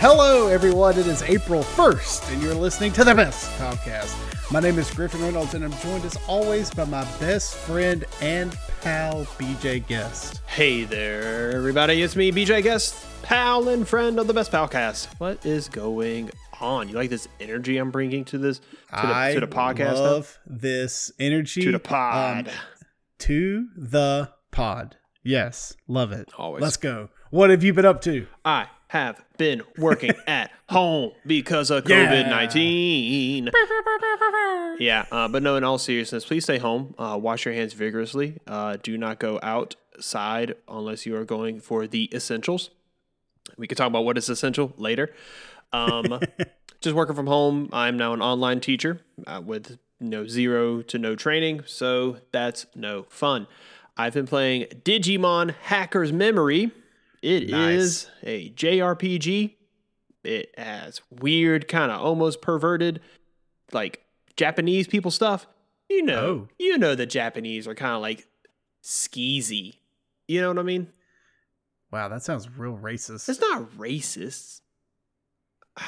Hello, everyone. It is April 1st, and you're listening to the best podcast. My name is Griffin Reynolds, and I'm joined as always by my best friend and pal, BJ Guest. Hey there, everybody. It's me, BJ Guest, pal and friend of the Best podcast. What is going on? You like this energy I'm bringing to this to the, I to the podcast? now? love this energy. to the pod. um, to the pod. Yes, love it. Always. Let's go. What have you been up to? I have been working at home because of COVID nineteen. Yeah, uh, but no. In all seriousness, please stay home. Uh, wash your hands vigorously. Uh, do not go outside unless you are going for the essentials. We can talk about what is essential later. Um, just working from home. I'm now an online teacher uh, with no zero to no training, so that's no fun. I've been playing Digimon Hacker's Memory. It is Nice. a JRPG. It has weird, kind of almost perverted, like Japanese people stuff. You know, Oh. you know the Japanese are kind of like skeezy. You know what I mean? Wow, that sounds real racist. It's not racist.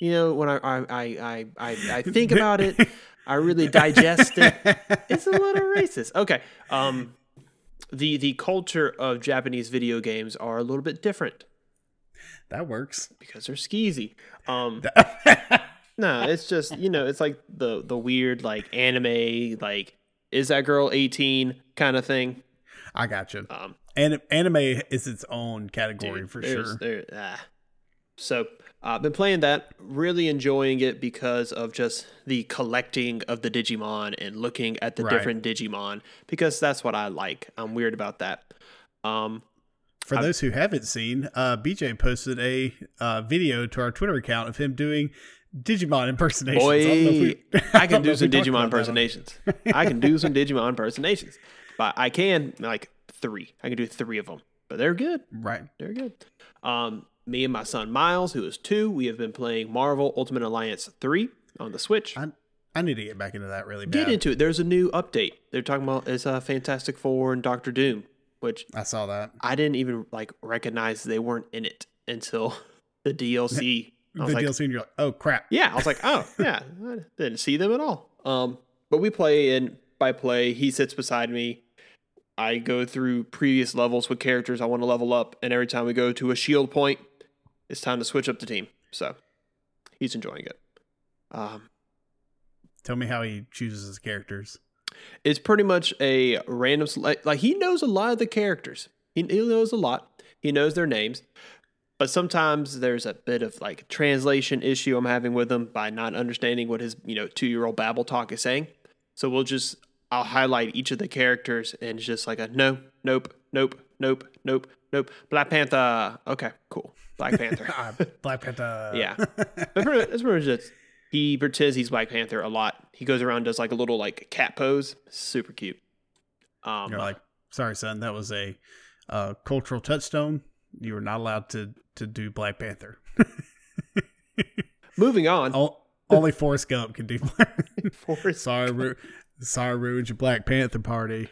you know, when I I I I, I, I think about it, I really digest it. It's a little racist. Okay. Um the the culture of Japanese video games are a little bit different that works. because they're skeezy. Um no, it's just, you know, it's like the the weird like anime like is that girl 18 kind of thing. I got you. Um An- anime is its own category Dude, for sure. ah. So I've uh, been playing that, really enjoying it because of just the collecting of the Digimon and looking at the Right. different Digimon because that's what I like. I'm weird about that. Um, For those who haven't seen, uh, BJ posted a uh, video to our Twitter account of him doing Digimon impersonations. boy, I, don't know if we- I, can know do some Digimon about that on- impersonations. I can do some Digimon impersonations, but I can like three. I can do three of them, but they're good. Right. they're good. Um, me and my son Miles, who is two, we have been playing Marvel Ultimate Alliance 3 on the Switch. I, I need to get back into that really bad. Get into it. There's a new update. They're talking about it's uh, Fantastic Four and Doctor Doom, which I saw that. I didn't even like recognize they weren't in it until the DLC. The like, DLC, and you're like, oh crap. yeah, I was like, oh yeah, I didn't see them at all. Um, but we play and by play, he sits beside me. I go through previous levels with characters I want to level up, and every time we go to a shield point, it's time to switch up the team. So he's enjoying it. Um, Tell me how he chooses his characters. it's pretty much a random like, like he knows a lot of the characters he, he knows a lot he knows their names but sometimes there's a bit of like translation issue i'm having with him by not understanding what his you know two year old babble talk is saying so we'll just i'll highlight each of the characters and it's just like a no nope nope nope nope nope black panther okay cool black panther Ah, Black Panther. yeah. But that's pretty much it. He pretends he's Black Panther a lot. He goes around does like a little like cat pose. Super cute. Um, You're like, sorry, son, that was a uh, cultural touchstone. You were not allowed to to do Black Panther. moving on. O- Only Forrest Gump can do. Black Panther. sorry, ru- sorry, ruined your Black Panther party.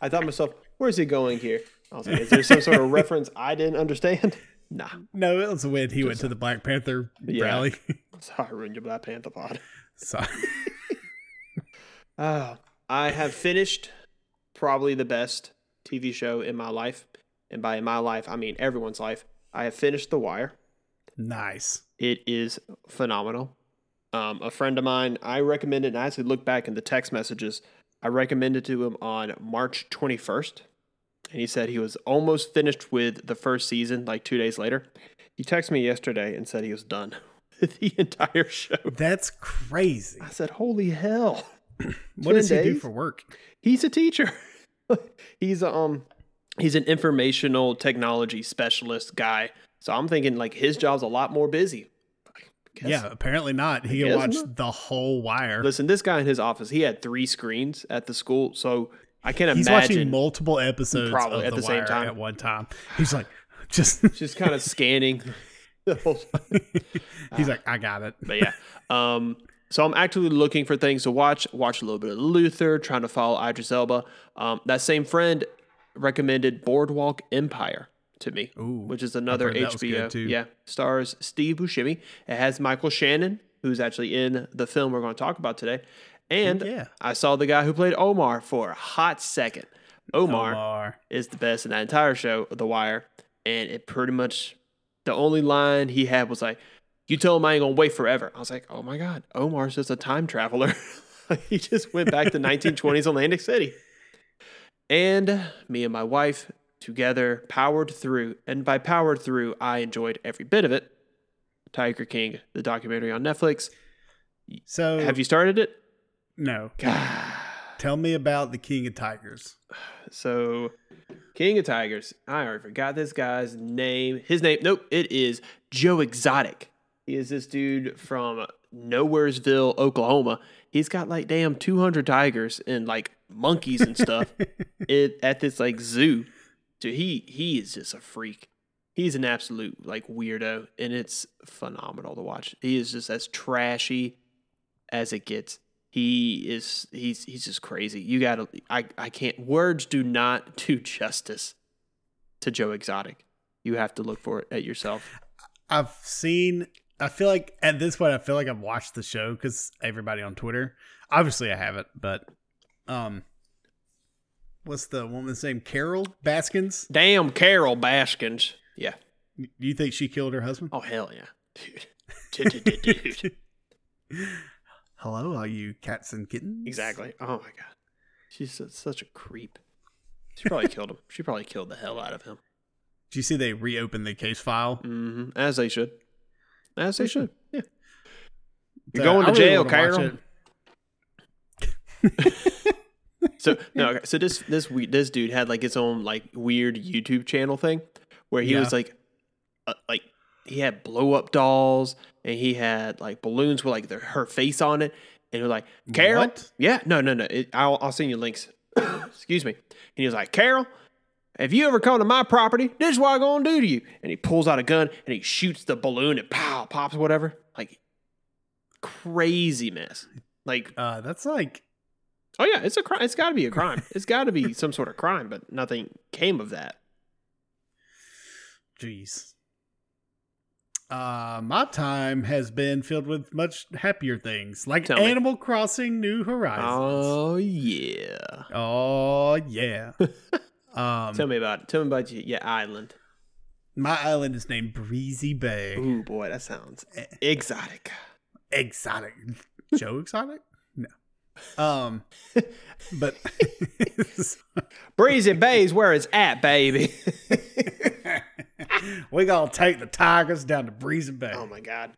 I thought to myself, where's he going here? I was like, is there some sort of reference I didn't understand? Nah. No, it was when he went to the Black Panther Yeah. rally. Sorry, I ruined your Black Panther pod. sorry. Oh, I have finished probably the best TV show in my life. And by my life, I mean everyone's life. I have finished The Wire. Nice. It is phenomenal. Um, a friend of mine, I recommended, and I actually look back in the text messages, I recommended to him on March 21st. And he said he was almost finished with the first season, like two days later. He texted me yesterday and said he was done with the entire show. That's crazy. I said, Holy hell. What does 10 he do for work? He's a teacher. he's a, um he's an informational technology specialist guy. So I'm thinking like his job's a lot more busy. Guess- Yeah, apparently not. He can guess watch not. the whole wire. Listen, this guy in his office, he had three screens at the school, so I can't He's watching multiple episodes Probably at the, the same time. at one time. He's like, just just kind of scanning the whole he's like, I got it. But yeah. Um, so I'm actively looking for things to watch. Watch a little bit of Luther, trying to follow Idris Elba. Um, that same friend recommended Boardwalk Empire to me, Ooh, which is another heard that was good, HBO. Yeah, stars Steve Buscemi. It has Michael Shannon, who's actually in the film we're going to talk about today. And yeah. I saw the guy who played Omar for a hot second. Omar, Omar. is the best in that entire show, The Wire. And it pretty much, the only line he had was like, You told him I ain't gonna wait forever. I was like, Oh my God, Omar's just a time traveler. he just went back to 1920s Atlantic City. And me and my wife together powered through. And by powered through, I enjoyed every bit of it. Tiger King, the documentary on Netflix. So Have you started it? No. God. Tell me about the King of Tigers. So, King of Tigers. I already forgot this guy's name. His name, nope, it is Joe Exotic. He is this dude from Nowheresville, Oklahoma. He's got like damn 200 tigers and like monkeys and stuff it, at this like zoo. Dude, he he is just a freak. He's an absolute like weirdo, and it's phenomenal to watch. He is just as trashy as it gets. He is he's he's just crazy. You gotta I I can't words do not do justice to Joe Exotic. You have to look for it at yourself. I've seen. I feel like at this point, I feel like I've watched the show because everybody on Twitter. Obviously, I haven't, but um, what's the woman's name? Carol Baskins. Damn Carol Baskins. Yeah. Do you think she killed her husband? Oh hell yeah. Dude. Dude, dude, dude, dude. Hello, are you cats and kittens. Exactly. Oh my god. She's su- such a creep. She probably killed him. She probably killed the hell out of him. Did you see they reopened the case file? hmm As they should. As they should. Yeah. You're going I to jail, wanna Carol. So no, okay, so this this we this dude had like his own like weird YouTube channel thing where he Yeah. was like, uh, like he had blow up dolls and he had like balloons with like their, her face on it, and he was like, Carol, What? yeah, no, no, no, it, I'll I'll send you links. Excuse me. And he was like, Carol, if you ever come to my property, this is what I'm gonna do to you. And he pulls out a gun and he shoots the balloon and pow pops whatever. Like crazy mess. Like Uh, that's like Oh yeah, it's a crime. It's got to be a crime. It's got to be some sort of crime, but nothing came of that. Jeez. Uh, my time has been filled with much happier things, like Tell me. Animal Crossing New Horizons. Oh yeah. Oh yeah. um, Tell me about it. Tell me about your, your island. my island is named Breezy Bay. Ooh boy, that sounds exotic. Exotic. Joe Exotic? No. Um, but Breezy Bay is where it's at, baby. we gonna take the tigers down to Breezy Bay. oh my god.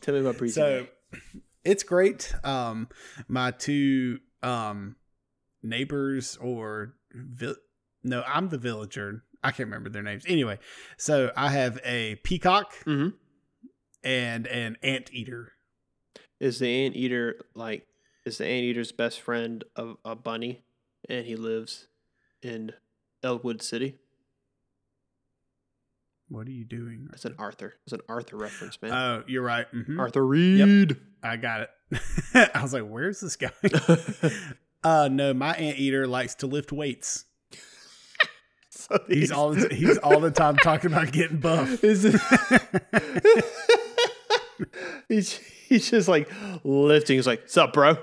Tell me about Breezy so Bay. it's great um my two um neighbors or vi- no i'm the villager i can't remember their names anyway so i have a peacock Mhm. and an anteater Is the anteater like? Is the anteater's best friend a, a bunny, and he lives in Elwood City? What are you doing It's an Arthur. It's an Arthur reference, man. oh you're right mhm. Arthur Read. i got it i was like where's this guy? uh no my anteater likes to lift weights So he's all he's all the time talking about getting buff Is it- he's he's just like lifting. He's like, "Sup, bro?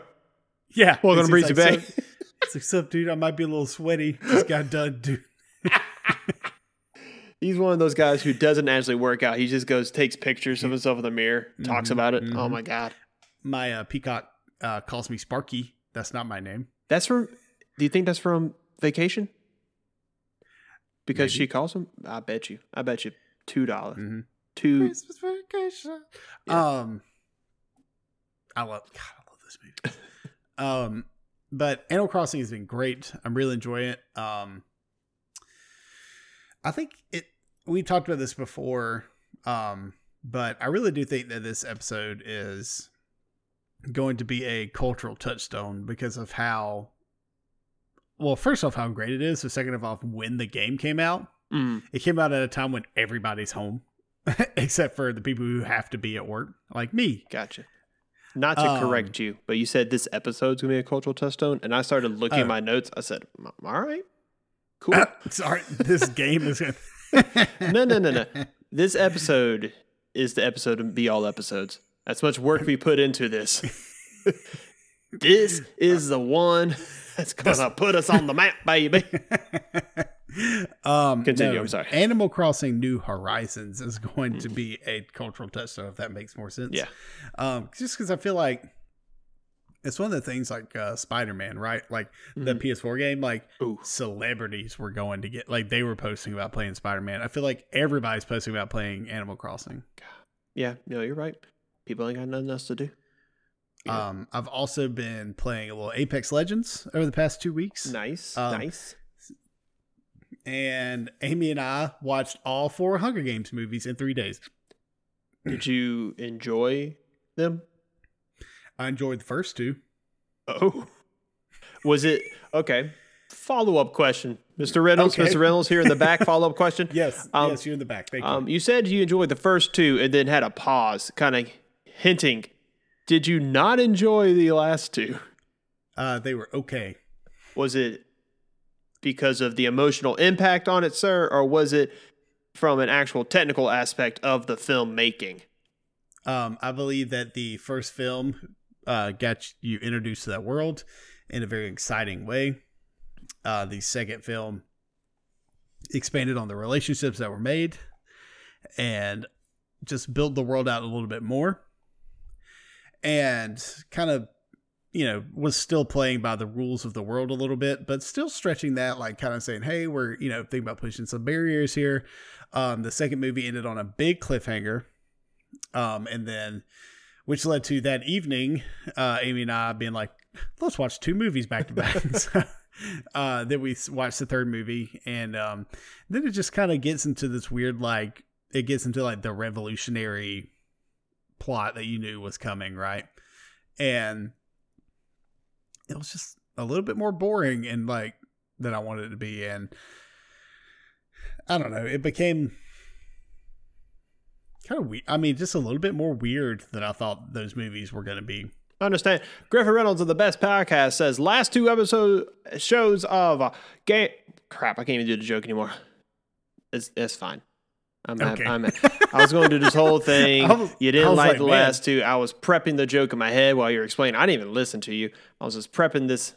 yeah Welcome to He's Breezy like, Bay." "So- It's like, sup, dude? I might be a little sweaty. Just got done, dude. He's one of those guys who doesn't actually work out. He just goes, takes pictures of himself in the mirror, talks Mhm, about it. Oh mhm. my god, My uh, peacock uh, calls me Sparky. That's not my name. that's from. Do you think that's from Vacation? Because Maybe. she calls him. I bet you. I bet you two dollars. Mm-hmm. Two. Christmas vacation. Yeah. Um, I love. God, I love this movie. um, but Animal Crossing has been great. I'm really enjoying it. Um, I think it. We talked about this before. Um, but I really do think that this episode is going to be a cultural touchstone because of how. Well, first off, how great it is. So, second of all, when the game came out, Mm, it came out at a time when everybody's home, except for the people who have to be at work, like me. gotcha. Not to Um, correct you, but you said this episode's gonna be a cultural touchstone, and I started looking Oh. at my notes. I said, "All right." Cool. Sorry, this game is. Gonna... no, no, no, no. This episode is the episode of Be All episodes. That's much work we put into this. this is the one that's gonna put us on the map, baby. um, Continue, I'm sorry. Animal Crossing New Horizons is going to be a cultural touchstone. If that makes more sense. Yeah. Um, just because I feel like it's one of the things like uh, Spider Man, right? Like the PS4 game, like Ooh. celebrities were going to get, like they were posting about playing Spider Man. I feel like everybody's posting about playing Animal Crossing. Yeah, no, you're right. People ain't got nothing else to do. Yeah. Um, I've also been playing a little Apex Legends over the past two weeks. Nice, Um, nice. and Amy and I watched all four Hunger Games movies in three days. Did you enjoy them? I enjoyed the first two. Oh, was it okay? Follow up question, Mr. Reynolds. Okay. Mr. Reynolds here in the back. Follow up question. Yes, Um, yes, you're in the back. Thank Um, you. you said you enjoyed the first two and then had a pause, kind of hinting. Did you not enjoy the last two? Uh, they were okay. Was it because of the emotional impact on it, sir, or was it from an actual technical aspect of the filmmaking? Um, I believe that the first film uh, got you introduced to that world in a very exciting way. Uh, the second film expanded on the relationships that were made and just built the world out a little bit more. And kind of, you know, was still playing by the rules of the world a little bit, but still stretching that, like kind of saying, hey, we're, you know, thinking about pushing some barriers here. Um, the second movie ended on a big cliffhanger um, and then, which led to that evening, uh, Amy and I being like, let's watch two movies back to back. Uh, then we watched the third movie, and um, then it just kind of gets into this weird, like, it gets into like the revolutionary plot that you knew was coming, right? And it was just a little bit more boring and like than I wanted it to be. And I don't know, it became kind of weird. I mean, just a little bit more weird than I thought those movies were going to be. I understand. Griffin Reynolds of the Best Podcast says last two episode shows of uh, game. Crap, I can't even do the joke anymore. It's it's fine. I'm, Okay. I'm, I was going to do this whole thing. Was- you didn't like, like, the man. last two. I was prepping the joke in my head while you were explaining. I didn't even listen to you. I was just prepping this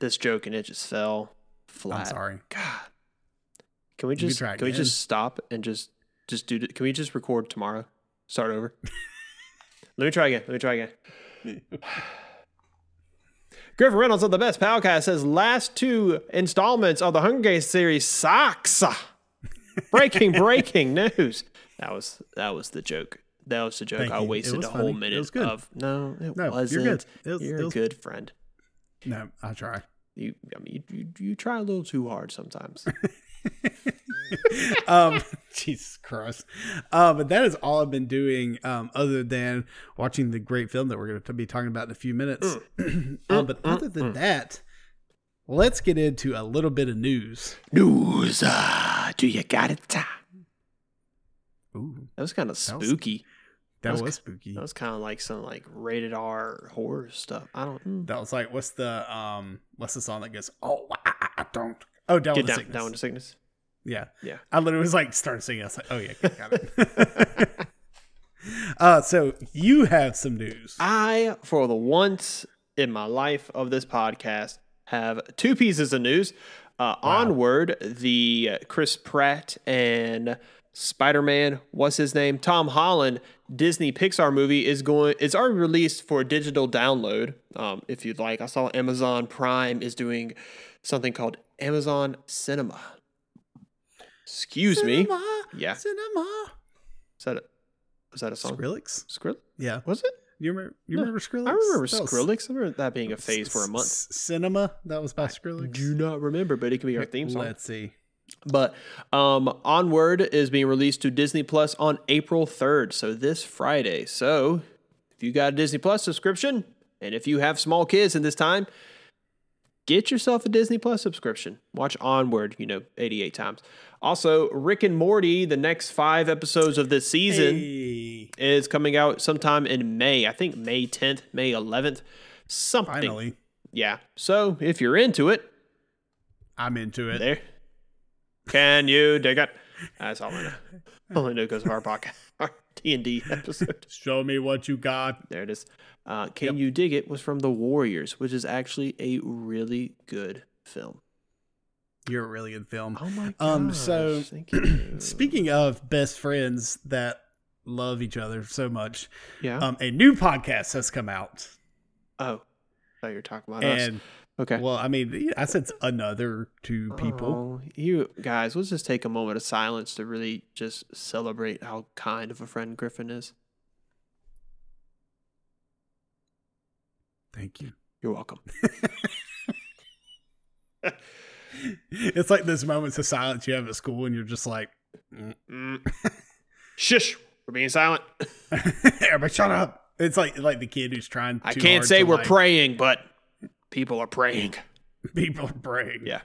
this joke and it just fell flat. I'm sorry. God. Can we just try can we just stop and just just do? Can we just record tomorrow? Start over. Let me try again. Let me try again. Griffin Reynolds of the Best Podcast says last two installments of the Hunger Games series sucks. breaking, breaking news. That was that was the joke. That was the joke. Thank I you. Wasted was a whole funny. It minute was of no, it No, you're wasn't. good. It was- you're it a good friend. No, I try. You, I mean, you, you, you try a little too hard sometimes. um, Jesus Christ. Uh, but that is all I've been doing, um, other than watching the great film that we're going to be talking about in a few minutes. Mm. um, but other than that, let's get into a little bit of news. News. Uh, do you got it? Ooh, That was kind of That was- spooky. that was- spooky. That was kind of like some like rated R horror stuff. I don't mm. That was like, what's the um, what's the song that goes? Oh, I don't. Oh, down get with down, sickness. down with sickness. Yeah. Yeah. I literally was like started singing. I was like, oh yeah, got it. uh, so you have some news. I, for the once in my life of this podcast, have two pieces of news. Uh, Onward, the uh, Chris Pratt and Spider Man, what's his name? Tom Holland Disney Pixar movie is going. It's already released for digital download. Um, if you'd like, I saw Amazon Prime is doing something called Amazon Cinema. Excuse me. Cinema, Yeah. Cinema. Is that a, was that a song? Skrillex. Skrillex. Yeah. Was it? You remember? You No, remember Skrillex? I remember That was- Skrillex. I remember that being a phase for a month. Cinema. That was by Skrillex. I do not remember, but it can be our theme song. Let's see. But um, Onward is being released to Disney Plus on April 3rd, so this Friday. So if you got a Disney Plus subscription, and if you have small kids in this time, get yourself a Disney Plus subscription. Watch Onward, you know, 88 times. Also, Rick and Morty, the next five episodes of this season Hey, is coming out sometime in May. I think May 10th, May 11th, something. finally, Yeah. So if you're into it, I'm into it. there, Can you dig it? That's all I know. Only know because of our podcast, our D and D episode. Show me what you got. There it is. Uh, Can you dig it? Was from The Warriors, which is actually a really good film. You're a really good film. Oh my god! Um, so-. Speaking of best friends that love each other so much, yeah. um, a new podcast has come out, oh, thought you were talking about us. Okay. well, I mean, I said another two people. Oh, you guys, let's just take a moment of silence to really just celebrate how kind of a friend Griffin is. Thank you. You're welcome. It's like those moments of silence you have at school, and you're just like. Shush! We're being silent. "Everybody, shut up!" It's like like the kid who's trying. To. I can't say we're like, praying, but people are praying. People are praying. Yeah.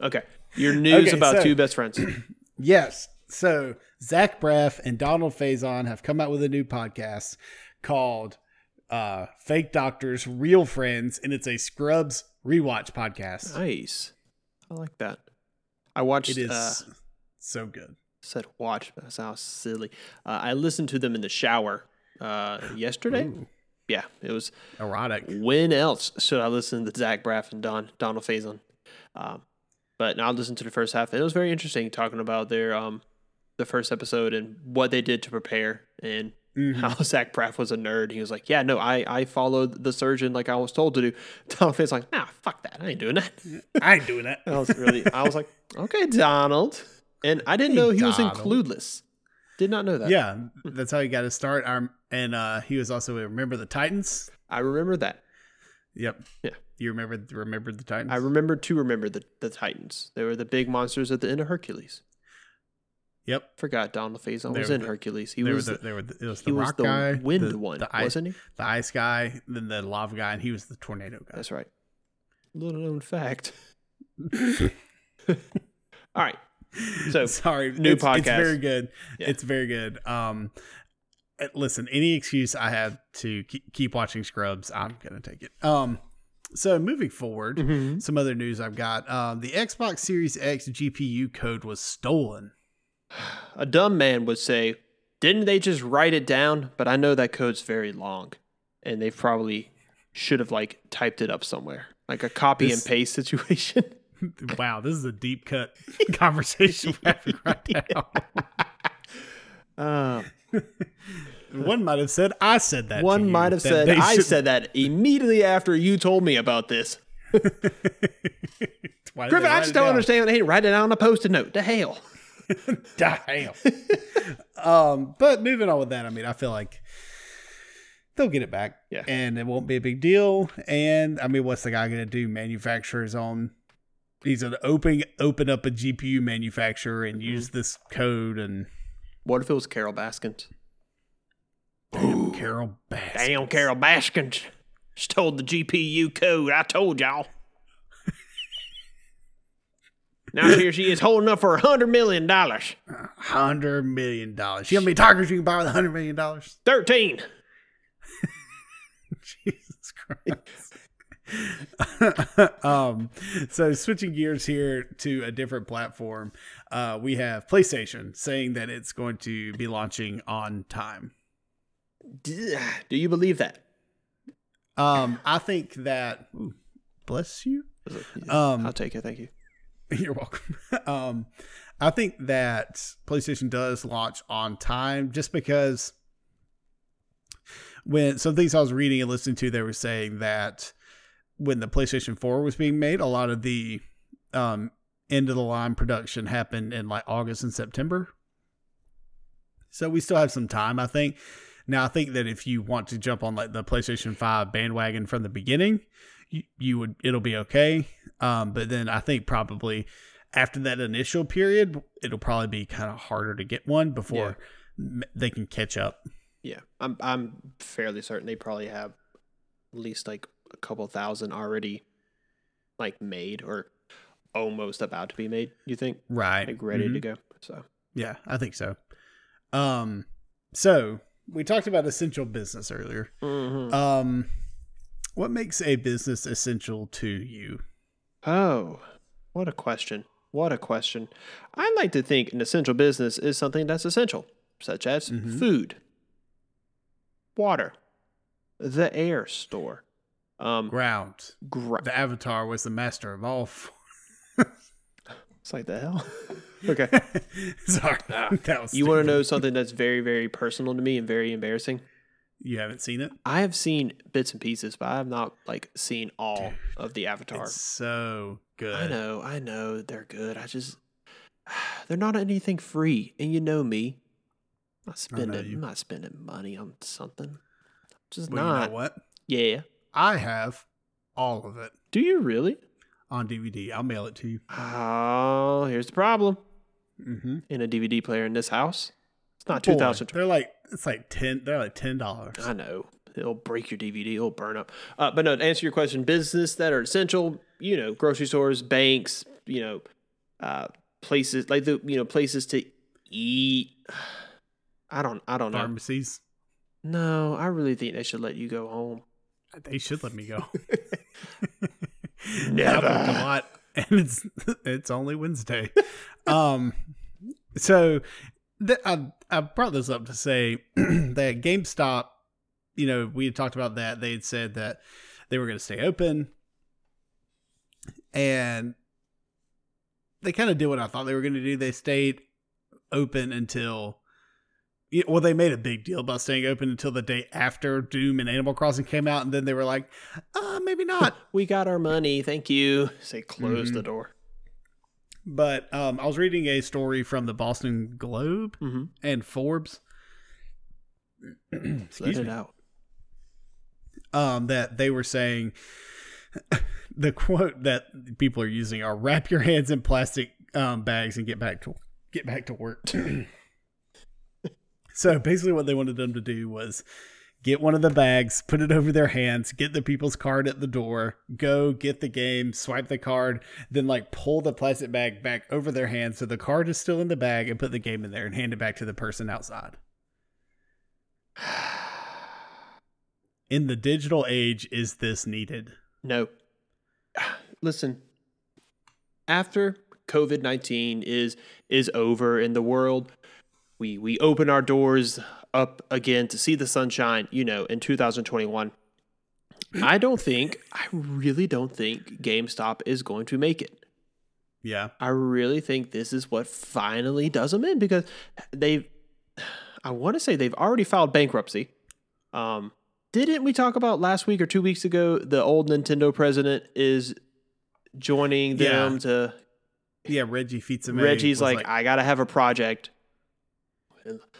Okay. Your news Okay, about so- two best friends. Yes. So Zach Braff and Donald Faison have come out with a new podcast called uh, "Fake Doctors, Real Friends," and it's a Scrubs rewatch podcast. Nice. I like that. I watched. It is Uh, so good. said watch, but that sounds silly. Uh, I listened to them in the shower uh, yesterday. Ooh, Yeah, it was. erotic. When else should I listen to Zach Braff and Don Donald Faison? Um, but now I listened to the first half, and it was very interesting talking about their um the first episode and what they did to prepare and Mhm. how Zach Braff was a nerd. He was like, "Yeah, no, I I followed the surgeon like I was told to do." Donald Faison's like, "Nah, fuck that, I ain't doing that." I ain't doing that. I was really, I was like, "Okay, Donald," and I didn't Hey, know he was in Clueless. Did not know that. Yeah, that's how you got to start. Um, and uh, he was also a remember the Titans. I remember that. Yep. Yeah. You remember remember the Titans? I remember to remember the the Titans. They were the big monsters at the end of Hercules. Yep. Forgot Donald Faison was in the- Hercules. He was the, the, they were the, it was he the was the guy, wind the, one, the ice, wasn't he? the ice guy, then the lava guy, and he was the tornado guy. That's right. Little known fact. All right. So, sorry, new it's, It's podcast. very good. Yeah. It's very good. Um, uh, listen, any excuse I have to keep, watching Scrubs, I'm gonna take it. Um, so moving forward, Mhm. some other news I've got. Um, the Xbox Series X GPU code was stolen. A dumb man would say, "Didn't they just write it down?" But I know that code's very long, and they probably should have like typed it up somewhere, like a copy This- and paste situation. wow, this is a deep cut conversation we're having right now. Uh, One might have said I said that. one might have said, "I should- said that immediately after you told me about this." Why did they Griffin, I just don't down? understand. Hey, write it down on a post-it note. To hell. Damn. um, but moving on with that, I mean, I feel like they'll get it back, Yeah. and it won't be a big deal. And I mean, what's the guy going to do? Manufacture his own. He's going to open open up a GPU manufacturer and Mm-hmm. use this code and What if it was Carol Baskins? damn Carol Bass. Damn, Carol Baskins stole the GPU code. I told y'all. Now here she is holding up for a hundred million dollars. Hundred million dollars. You know how many tigers you can buy with a hundred million dollars? Thirteen. Jesus Christ. um, so switching gears here to a different platform, uh, we have PlayStation saying that it's going to be launching on time. Do you believe that? Um, I think that. ooh, bless you. Um, I'll take it. Thank you. You're welcome. um, I think that PlayStation does launch on time just because when some things I was reading and listening to, they were saying that when the PlayStation 4 was being made, a lot of the um, end of the line production happened in like August and September. So we still have some time, I think. Now, I think that if you want to jump on like the PlayStation 5 bandwagon from the beginning, you, you would it'll be okay. Um, but then I think probably after that initial period, it'll probably be kind of harder to get one before m they can catch up. Yeah, I'm. I'm fairly certain they probably have at least like a couple thousand already, like made or almost about to be made. You think Right. like ready Mhm. to go? So Yeah, I think so. Um, so we talked about essential business earlier. Mhm. Um, what makes a business essential to you? Oh, what a question. What a question. I like to think an essential business is something that's essential, such as Mhm. food, water, the air store. Um, Ground. gra- The Avatar was the master of all. f- it's like the hell. okay. Sorry, that was. You want to know something that's very, very personal to me and very embarrassing? You haven't seen it? I have seen bits and pieces, but I have not like seen all of the Avatar. It's so good. I know, I know they're good. I just they're not anything free, and you know me. I'm not I spending. you. I'm not spending money on something. Just Well, you not. know what? Yeah. I have all of it Do you really? on DVD. I'll mail it to you. Oh, here's the problem. Mm-hmm. In a DVD player in this house, it's not two thousand. They're like it's like ten. They're like ten dollars. I know it'll break your DVD. It'll burn up. Uh, but no, to answer your question, business that are essential. You know, grocery stores, banks. You know, uh, places like the you know places to eat. I don't. I don't know. Pharmacies. No, I really think they should let you go home. They should let me go. Never. I work a lot, and it's it's only Wednesday. um, so th- I I brought this up to say that GameStop, you know, we had talked about that. They had said that they were going to stay open, and they kind of did what I thought they were going to do. They stayed open until. Well, they made a big deal about staying open until the day after Doom and Animal Crossing came out, and then they were like, uh, maybe not. We got our money. Thank you. Say close the Mhm. door. But um, I was reading a story from the Boston Globe Mm-hmm. and Forbes. Let Excuse it me. out. Um, that they were saying the quote that people are using are "wrap your hands in plastic um, bags and get back to get back to work." so basically, what they wanted them to do was get one of the bags, put it over their hands, get the people's card at the door, go get the game, swipe the card, then like pull the plastic bag back over their hands so the card is still in the bag and put the game in there and hand it back to the person outside. In the digital age, is this needed? No. Listen. After COVID nineteen is is over in the world, we we open our doors up again to see the sunshine. You know, in 2021. I don't think. I really don't think GameStop is going to make it. Yeah. I really think this is what finally does them in because they've. I want to say they've already filed bankruptcy. Um, didn't we talk about last week or two weeks ago? The old Nintendo president is joining them Yeah. to. Yeah, Reggie Fils-Aimé Reggie's was like, I gotta have a project.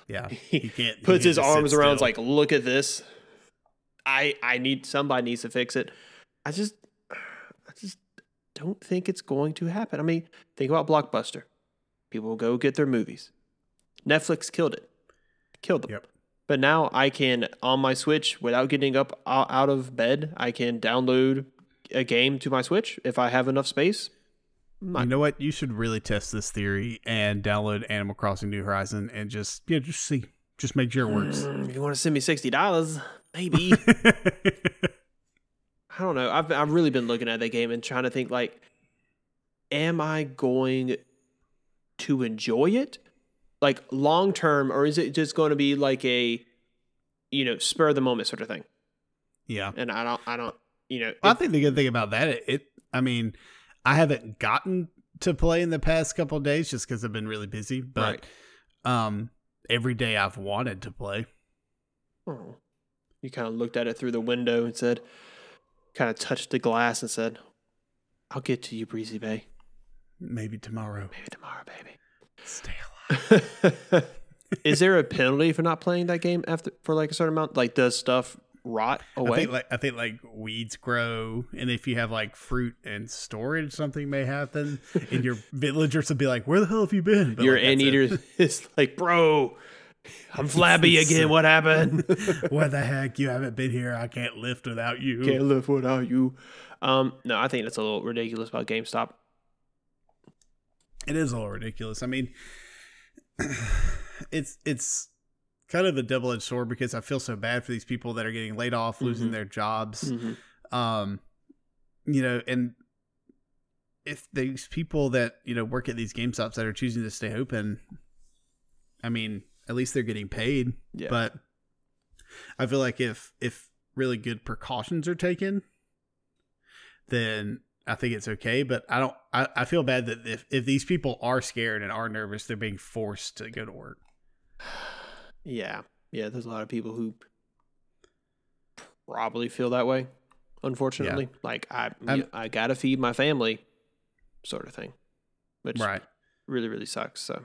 Yeah, He can't. puts his arms around, still. like, look at this. I I need somebody needs to fix it. I just I just don't think it's going to happen. I mean, think about Blockbuster. People will go get their movies. Netflix killed it. Killed them. Yep. But now I can on my Switch without getting up out of bed, I can download a game to my Switch if I have enough space. You know what? You should really test this theory and download Animal Crossing New Horizon and just yeah, just see, just make sure it works. Mm, if you want to send me sixty dollars, maybe. I don't know. I've I've really been looking at that game and trying to think like, am I going to enjoy it, like long term, or is it just going to be like a, you know, spur of the moment sort of thing? yeah, And I don't, I don't, you know, I it- think the good thing about that, it, it I mean, I haven't gotten to play in the past couple of days just because I've been really busy, but um, every day I've wanted to play. oh. you kind of looked at it through the window and said, kind of touched the glass and said, "I'll get to you, Breezy Bay, Maybe tomorrow. maybe tomorrow, baby." Stay alive. is there a penalty for not playing that game after for like a certain amount? Like, does stuff rot I away? think like I think like weeds grow, and if you have like fruit and storage, something may happen. and your villagers will be like, "Where the hell have you been?" But, Your like, anteater it. is like, bro, I'm flabby again. What happened? what the heck? You haven't been here. I can't lift without you. Can't lift without you. Um, no, I think that's a little ridiculous about GameStop. It is a little ridiculous. I mean, it's it's kind of a double edged sword because I feel so bad for these people that are getting laid off, losing Mhm. their jobs. Mhm. Um, you know, and if these people that you know work at these GameStops that are choosing to stay open, I mean, at least they're getting paid. Yeah. But I feel like if if really good precautions are taken, then I think it's okay. But I don't. I, I feel bad that if if these people are scared and are nervous, they're being forced to go to work. Yeah. Yeah, there's a lot of people who probably feel that way, unfortunately. Like I I'm- I got to feed my family sort of thing. Which Right. really really sucks, so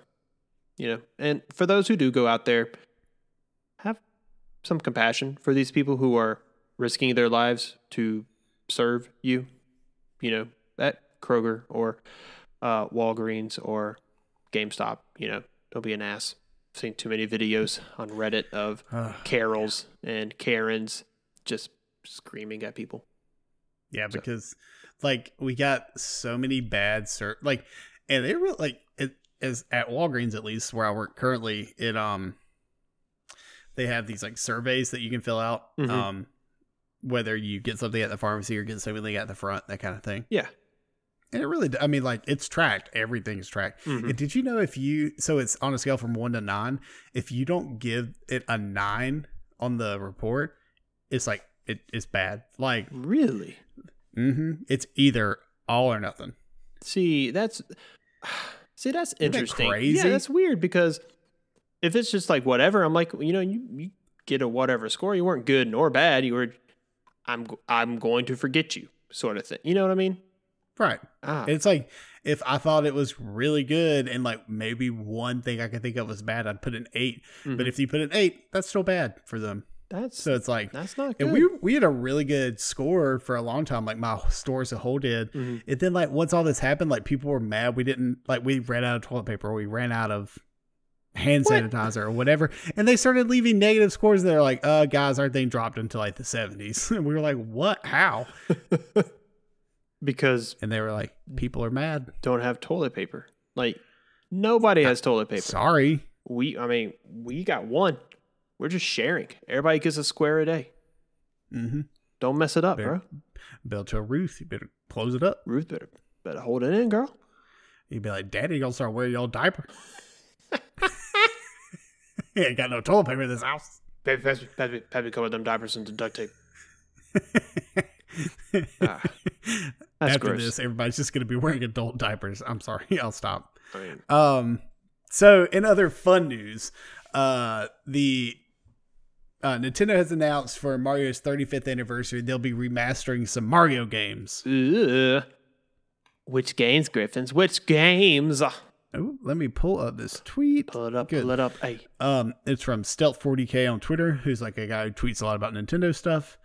you know. And for those who do go out there, have some compassion for these people who are risking their lives to serve you, you know, at Kroger or uh, Walgreens or GameStop, you know, don't be an ass. Seen too many videos on Reddit of Ugh. Carols and Karens just screaming at people. Yeah, So- because like we got so many bad ser like, and they were like it as at Walgreens at least where I work currently. It um, they have these like surveys that you can fill out. Mhm. Um, whether you get something at the pharmacy or get something at the front, that kind of thing. Yeah. And it really, I mean, like it's tracked. Everything's tracked. Mhm. And did you know if you, so it's on a scale from one to nine, if you don't give it a nine on the report, it's like, it, it's bad. Like, Really? hmm it's either all or nothing. See, that's see that's that interesting. crazy? Yeah, that's weird because if it's just like whatever, I'm like, you know, you, you get a whatever score. You weren't good nor bad. You were, I'm I'm going to forget you, sort of thing. You know what I mean? Right. Ah, It's like, if I thought it was really good and like maybe one thing I could think of was bad, I'd put an 8 But mhm. if you put an eight, that's still bad for them. that's So it's like, that's not good. And we we had a really good score for a long time. Like my store as a whole did. Mhm. And then like once all this happened, like people were mad. We didn't like we ran out of toilet paper. Or we ran out of hand What? sanitizer or whatever. And they started leaving negative scores. They're like, uh, guys, our thing dropped into like the seventies. And we were like, what? How? because And they were like, people are mad. don't have toilet paper. Like nobody has toilet paper. Sorry. We, I mean, we got one. We're just sharing. Everybody gets a square a day. Mm-hmm. Don't mess it up, Better- bro. To a Ruth. You better close it up. Ruth better better hold it in, girl. You'd be like, Daddy, you gonna start wearing your diaper. you ain't got no toilet paper in this house. Baby, a couple of them diapers and duct tape. Ah, that's After gross. this, everybody's just going to be wearing adult diapers. I'm sorry, I'll stop. I Um, so in other fun news, uh, the uh, Nintendo has announced for Mario's 35th anniversary they'll be remastering some Mario games. ugh. which games, Griffins? Which games? Ah, Oh, let me pull up this tweet. Pull it up, Good. pull it up. Hey, Um, it's from Stealth40k on Twitter, who's like a guy who tweets a lot about Nintendo stuff.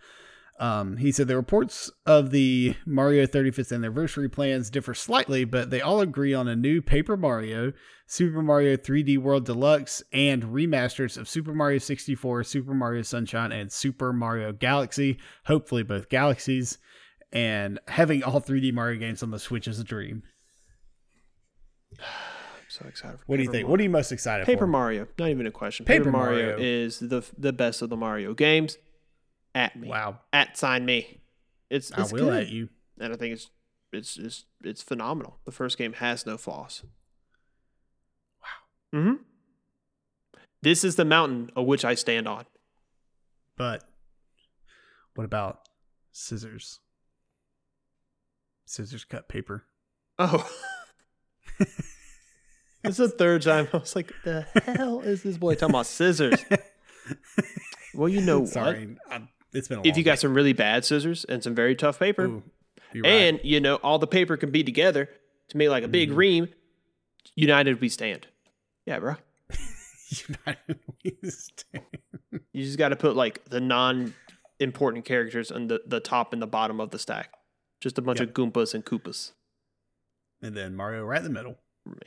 Um, he said the reports of the Mario 35th anniversary plans differ slightly, but they all agree on a new Paper Mario, Super Mario 3D World Deluxe, and remasters of Super Mario 64, Super Mario Sunshine, and Super Mario Galaxy. Hopefully, both galaxies. And having all 3D Mario games on the Switch is a dream. I'm so excited. For What do you think? Mario. What are you most excited Paper for? Paper Mario, not even a question. Paper Paper, Mario, Mario. is the the best of the Mario games. At me, Wow, at sign me. It's, I will good. at you. and I think it's it's it's it's phenomenal. The first game has no flaws. Wow. Mm-hmm. This is the mountain of which I stand on. But what about scissors? Scissors cut paper. Oh. It's the third time I was like, "The hell is this boy talking about scissors?" Well, you know what? Sorry, I, it's been a If you got some really bad scissors and some very tough paper, Ooh, you're right. and you know all the paper can be together to make like a big Mhm. ream, united we stand. Yeah, bro. United We Stand. You just got to put like the non-important characters on the, the top and the bottom of the stack. Just a bunch Yep. of Goombas and Koopas. and then Mario right in the middle.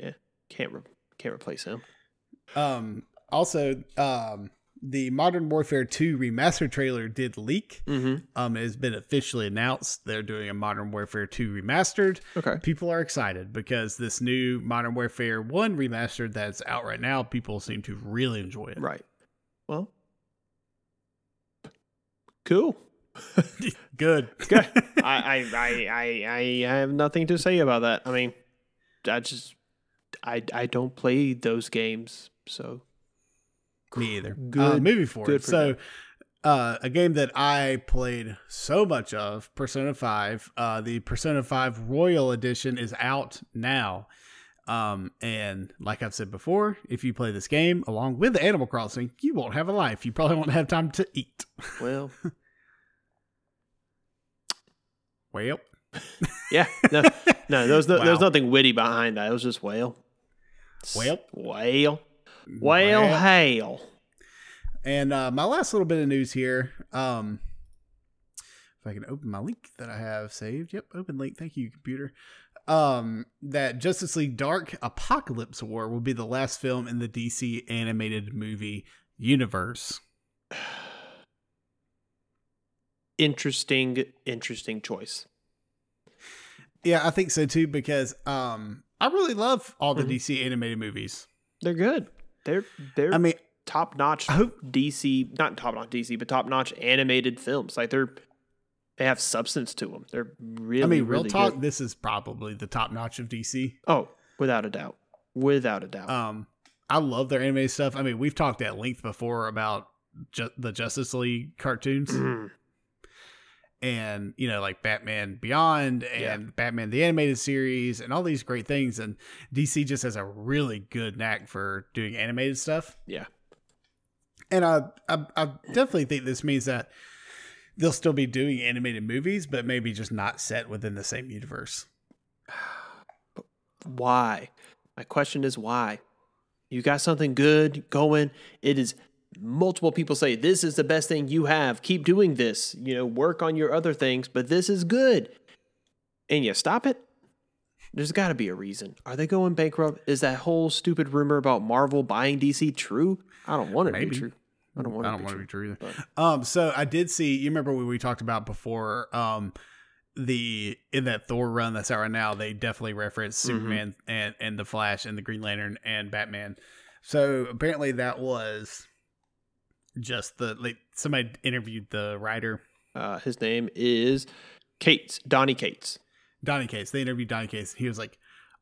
Yeah, can't re- can't replace him. Um, also, um, the Modern Warfare 2 remaster trailer did leak. Mm-hmm. Um, it has been officially announced. They're doing a Modern Warfare 2 remastered. Okay. People are excited because this new Modern Warfare 1 remastered that's out right now, people seem to really enjoy it. Right. Well, cool. Good. Good. I, I, I, I, I have nothing to say about that. I mean, I just, I, I don't play those games, so Me either. Good- Uh, moving forward. good for so, uh, a game that I played so much of, Persona 5, uh, the Persona 5 Royal Edition is out now. Um, and like I've said before, if you play this game along with Animal Crossing, you won't have a life. You probably won't have time to eat. well, Well, yeah, no, no, there was no, there was nothing witty behind that. It was just whale, Well. whale, Well. hail. And uh, my last little bit of news here. Um, if I can open my link that I have saved. Yep, open link. Thank you, computer. Um, that Justice League Dark Apocalypse War will be the last film in the DC animated movie universe. Interesting, interesting choice. Yeah, I think so too because um, I really love all the Mhm. DC animated movies. They're good. They're they're I mean, top notch I hope DC, not top notch DC, but top notch animated films. Like they're they have substance to them. They're really I mean, real really talk. good. This is probably the top notch of DC. Oh, without a doubt, without a doubt. Um, I love their animated stuff. I mean, we've talked at length before about ju- the Justice League cartoons, Mm. And you know, like Batman Beyond and Yeah. Batman the animated series, and all these great things. And DC just has a really good knack for doing animated stuff. yeah, And I, I, I definitely think this means that they'll still be doing animated movies, but maybe just not set within the same universe. why? My question is why? You got something good going. It is multiple people say this is the best thing you have. Keep doing this. You know, work on your other things, but this is good. And you stop it? There's got to be a reason. Are they going bankrupt? Is that whole stupid rumor about Marvel buying DC true? I don't want it to be true. I don't want I it don't to want be to true. be true either. but- Um, so I did see. You remember when we talked about before? Um, the in that Thor run that's out right now, they definitely reference Mhm. Superman and and the Flash and the Green Lantern and Batman. So apparently that was just the like somebody interviewed the writer Uh, his name is Cates, Donny Cates. Donny Cates. They interviewed Donny Cates. He was like,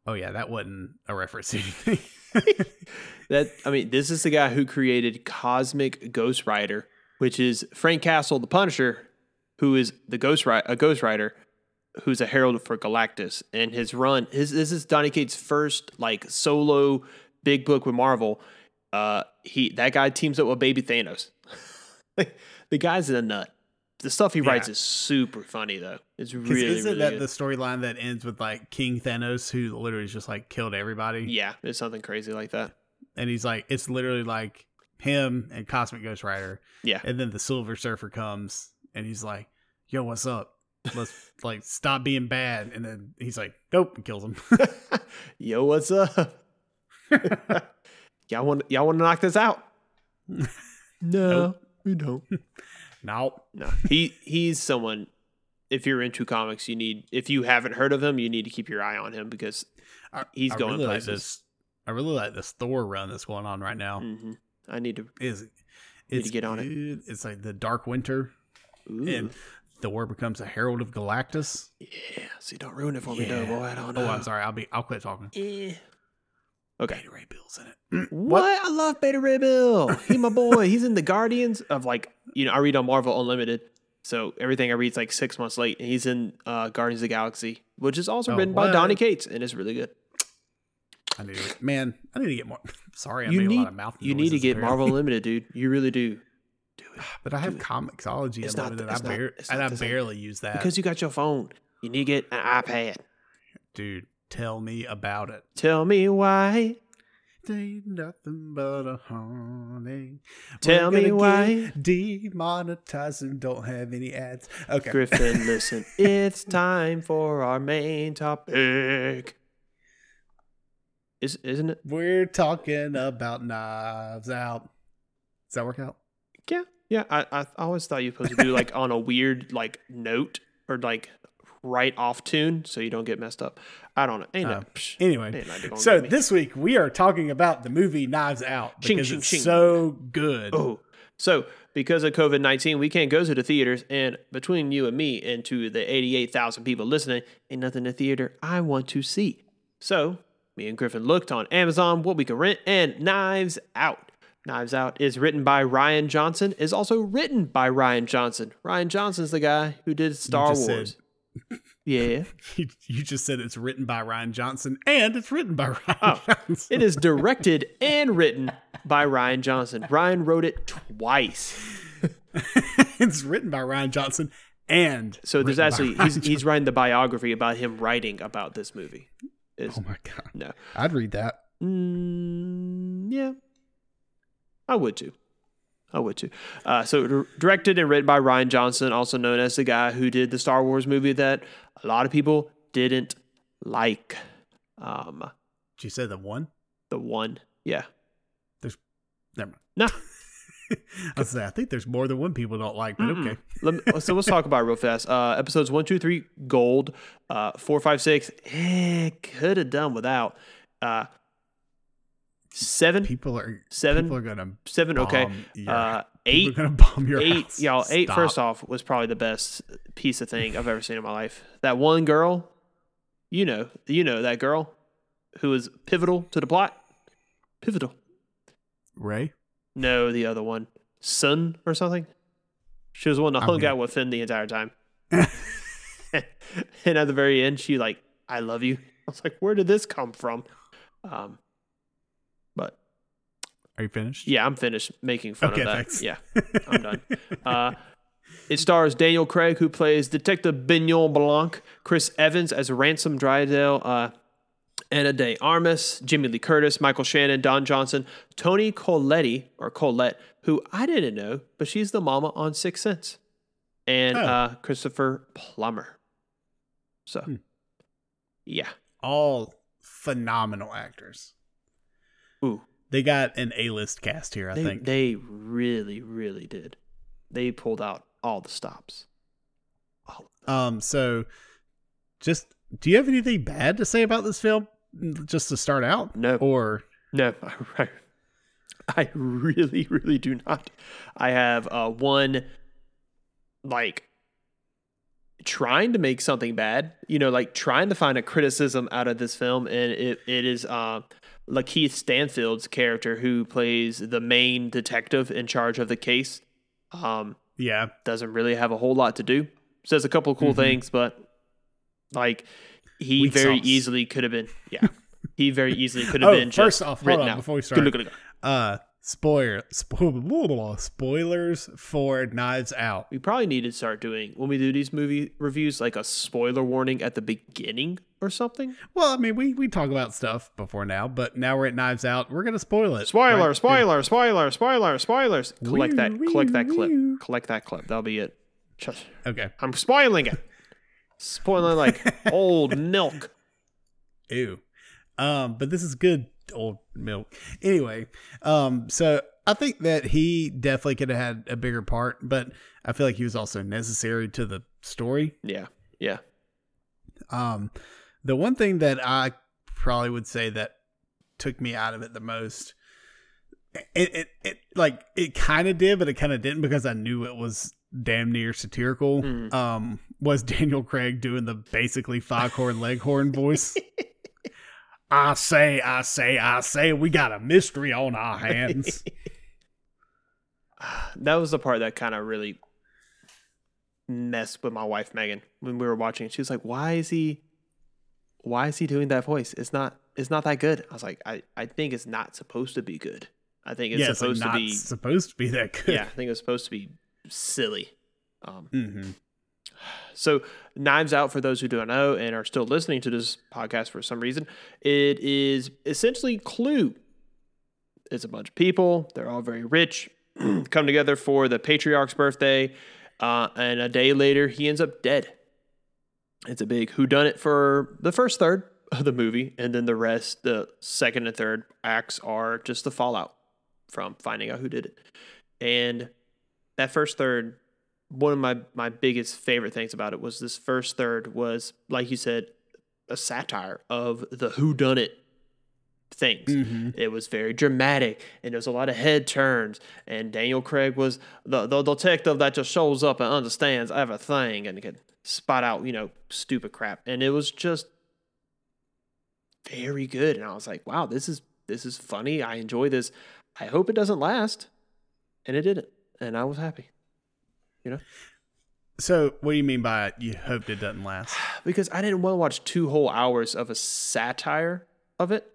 "Oh yeah, that wasn't a reference to anything." That I mean, this is the guy who created Cosmic Ghost Rider, which is Frank Castle, the Punisher, who is the Ghost Rider, a Ghost Rider, who's a herald for Galactus. And his run, his this is Donny Cates' first like solo big book with Marvel. Uh, he that guy teams up with Baby Thanos. the guy's a nut. The stuff he writes is super funny though. It's really, isn't really that good. the storyline that ends with like King Thanos, who literally just like killed everybody? yeah, it's something crazy like that. and he's like, it's literally like him and Cosmic Ghost Rider. Yeah. And then the Silver Surfer comes and he's like, yo, what's up? Let's like stop being bad. And then he's like, nope, and kills him. Yo, what's up? Y'all want y'all want to knock this out? no, Nope. we don't. nope. No, he he's someone. If you're into comics, you need. If you haven't heard of him, you need to keep your eye on him because I, He's I going really like places. this. I really like this Thor run that's going on right now. mhm, I need to. Is Need it's to get on it. It's like the Dark Winter, Ooh, and Thor becomes a herald of Galactus. yeah. See, don't ruin it for me, though, Yeah. boy. I don't know. Oh, I'm sorry. I'll be. I'll quit talking. Eh. Okay. Beta Ray Bill's in it. What? I love Beta Ray Bill. He my boy. He's in the Guardians of like you know I read on Marvel Unlimited, so everything I read is like six months late. And he's in uh, Guardians of the Galaxy, which is also Oh, written by what? Donny Cates, and it's really good. I need to, man. I need to get more. Sorry, I you made need a lot of mouth. you need to get apparently. Marvel Unlimited, dude. You really do. Do it But I have it. Comixology It's not- Unlimited. it's I, not- bar- it's and not I barely use that. because you got your phone. You need to get an iPad. Dude, tell me about it. Tell me why. They ain't nothing but a honey. Tell me why. Demonetize and don't have any ads. Okay. Griffin, listen. It's time for our main topic. Is isn't it? We're talking about knives out. Does that work out? Yeah, yeah. I, I always thought you were supposed to do like on a weird like note or like right off tune so you don't get messed up. I don't know. Ain't no. Oh. psh, Anyway, ain't so this week we are talking about the movie Knives Out Shing, because shing, it's shing. so good. oh, So, because of COVID 19, we can't go to the theaters. And between you and me and to the 88,000 people listening, ain't nothing in the theater I want to see. So, me and Griffin looked on Amazon what we could rent, and Knives Out. Knives Out is written by Rian Johnson, is also written by Rian Johnson. Rian Johnson's the guy who did Star just Wars. said- Yeah. You, you just said it's written by Rian Johnson, and it's written by Ryan Oh, Johnson. It is directed and written by Rian Johnson. Ryan wrote it twice. it's written by Rian Johnson, and So there's actually he's he's writing the biography about him writing about this movie. Oh my god, no. I'd read that. Mm, yeah. I would too. I would too. Uh, so directed and written by Rian Johnson, also known as the guy who did the Star Wars movie that a lot of people didn't like. Um, Did you say the one? the one, yeah. There's never mind. No. I say I think there's more than one people don't like, but Mm-mm. okay. Me, so let's talk about it real fast. Uh, episodes one, two, three, gold. Uh, four, five, six. Eh, could have done without. Uh, seven, People are Seven? People are gonna seven. Okay. your- Uh, eight, gonna bomb your eight. Y'all, eight. Stop. First off, was probably the best piece of thing I've ever seen in my life. That one girl, you know, you know that girl who was pivotal to the plot. Pivotal. Ray. No, the other one, Sun or something. She was the one that hung out with Finn the entire time. and at the very end, she like, "I love you." I was like, "Where did this come from?" Um, Are you finished? yeah, I'm finished making fun Okay, of that. thanks. Yeah, I'm done. Uh, it stars Daniel Craig, who plays Detective Benoit Blanc, Chris Evans as Ransom Drysdale, uh, Ana de Armas, Jamie Lee Curtis, Michael Shannon, Don Johnson, Tony Coletti, or Collette, who I didn't know, but she's the mama on Sixth Sense, and Oh. uh, Christopher Plummer. So, Hmm. yeah. All phenomenal actors. Ooh, They got an A-list cast here, I they, think. they really, really did. They pulled out all the stops. All Um, so just do you have anything bad to say about this film? Just to start out? No. Or No, I, I really, really do not. I have uh, one, like, trying to make something bad, you know, like trying to find a criticism out of this film. And it, it is uh, Lakeith Stanfield's character who plays the main detective in charge of the case. Um, yeah, doesn't really have a whole lot to do. Says a couple of cool Mhm. things, but like he Weak very sauce. easily could have been. Yeah, he very easily could have Oh, been. first off, hold on out. before we start. look, good look. uh spoiler spo- spoilers for Knives Out. We probably need to start doing when we do these movie reviews, like a spoiler warning at the beginning or something. Well, I mean, we we talk about stuff before now, but now we're at Knives Out. We're gonna spoil it. Spoiler, right? spoiler, spoiler, spoiler, spoilers. Collect that, collect that clip. Collect that clip. That'll be it. Just, Okay. I'm spoiling it. Spoiling like old milk. Ew. Um, but this is good old milk. Anyway, um, so I think that he definitely could have had a bigger part, but I feel like he was also necessary to the story. Yeah, yeah. Um, the one thing that I probably would say that took me out of it the most, it it, it like it kind of did, but it kind of didn't because I knew it was damn near satirical. Mhm. Um, was Daniel Craig doing the basically foghorn leghorn voice? I say, I say, I say, we got a mystery on our hands. that was the part that kind of really messed with my wife Megan when we were watching. She was like, "Why is he? Why is he doing that voice? It's not. It's not that good." I was like, "I, I think it's not supposed to be good. I think it's yeah, it's like supposed to be. supposed to be that good. yeah, I think it's supposed to be silly." Um, hmm so, Knives Out, for those who don't know and are still listening to this podcast for some reason, it is essentially Clue. It's a bunch of people. They're all very rich, come together for the patriarch's birthday, uh, and a day later, he ends up dead. It's a big whodunit for the first third of the movie, and then the rest, the second and third acts, are just the fallout from finding out who did it. And that first third one of my my biggest favorite things about it was this first third was like you said a satire of the who done it things. Mm-hmm. It was very dramatic, and there was a lot of head turns. And Daniel Craig was the the detective that just shows up and understands everything and can spot out you know stupid crap. And it was just very good. And I was like, wow, this is this is funny. I enjoy this. I hope it doesn't last, and it didn't, and I was happy So, what do you mean by you hoped it doesn't last? because I didn't want to watch two whole hours of a satire of it.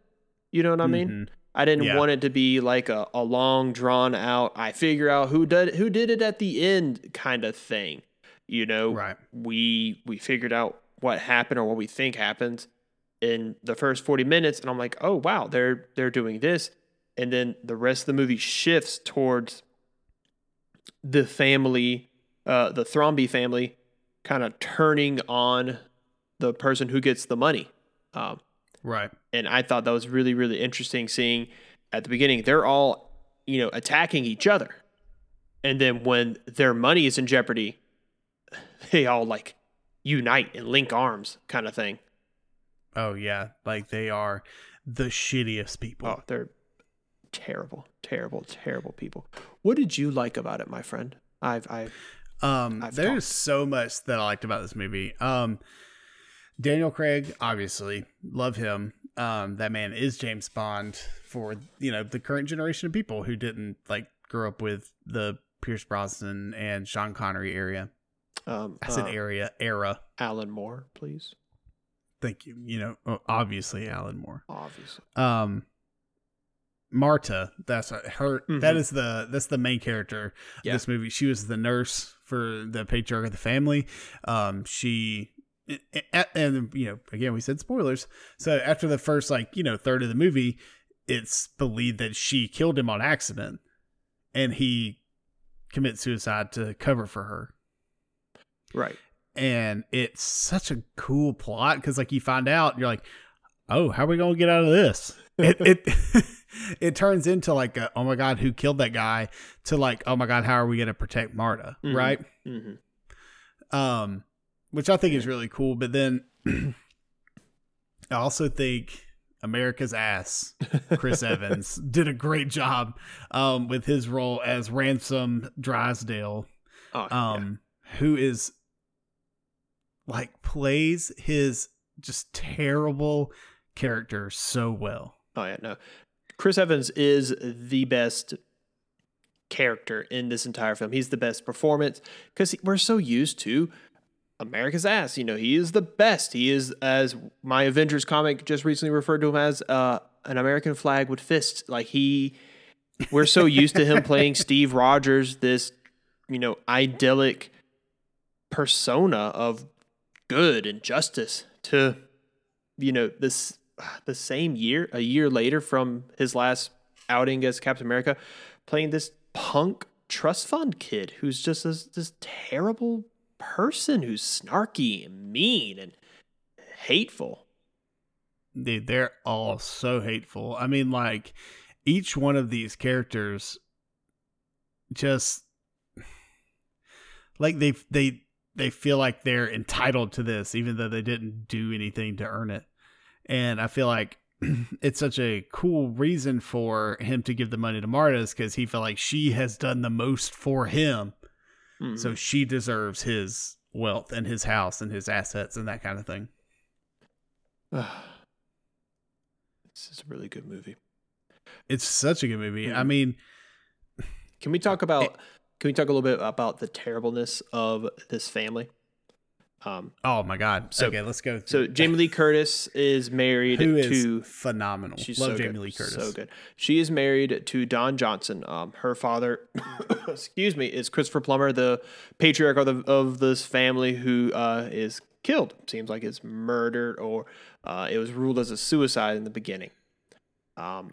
You know what I mean? Mhm. I didn't Yeah. want it to be like a, a long drawn out. I figure out who did who did it at the end kind of thing. You know, Right. we we figured out what happened or what we think happened in the first 40 minutes and I'm like, "Oh, wow, they're they're doing this." And then the rest of the movie shifts towards the family uh the Thrombey family kind of turning on the person who gets the money. Um Right. and I thought that was really really interesting seeing at the beginning they're all you know attacking each other and then when their money is in jeopardy they all like unite and link arms kind of thing Oh yeah, like they are the shittiest people. oh they're terrible terrible terrible people what did you like about it my friend i've i Um, there's talked. so much that I liked about this movie. Um, Daniel Craig, obviously, love him. Um, that man is James Bond for you know the current generation of people who didn't like grow up with the Pierce Brosnan and Sean Connery area. um I said uh, area era. alan moore please Thank you. You know, obviously Alan Moore. obviously Um, Marta, that's her. Mhm. that is the that's the main character of this movie. She was the nurse for the patriarch of the family. Um, she and, and you know again we said spoilers. So after the first like you know third of the movie, it's believed that she killed him on accident, and he commits suicide to cover for her right and it's such a cool plot because like you find out you're like oh how are we gonna get out of this it it, it turns into like a, oh my god who killed that guy to like oh my god how are we gonna protect marta Mhm. right hmm um which i think is really cool but then i also think america's ass chris evans did a great job um with his role as ransom drysdale oh yeah. um who is like plays his just terrible character so well Oh yeah, no. Chris Evans is the best character in this entire film. He's the best performance because we're so used to America's ass. You know, he is the best. He is, as my Avengers comic just recently referred to him as, uh, an American flag with fists. Like he, we're so used to him playing Steve Rogers, this, you know, idyllic persona of good and justice to, you know, this the same year, a year later from his last outing as Captain America, playing this punk trust fund kid who's just this, this terrible person who's snarky and mean and hateful. dude they're all so hateful i mean like each one of these characters just like they they they feel like they're entitled to this even though they didn't do anything to earn it and i feel like it's such a cool reason for him to give the money to Marta's because he felt like she has done the most for him Mhm. so she deserves his wealth and his house and his assets and that kind of thing this is a really good movie. it's such a good movie i Mhm. mean Can we talk about? Can we talk a little bit about the terribleness of this family? Um, Oh my god. So- okay, let's go. so Jamie Lee Curtis is married who is to phenomenal. She's Love so Jamie good. Lee Curtis. So good. She is married to Don Johnson. Um, her father, excuse me, is Christopher Plummer, the patriarch of, the, of this family, who uh, is killed. Seems like it's murdered or uh, it was ruled as a suicide in the beginning. Um,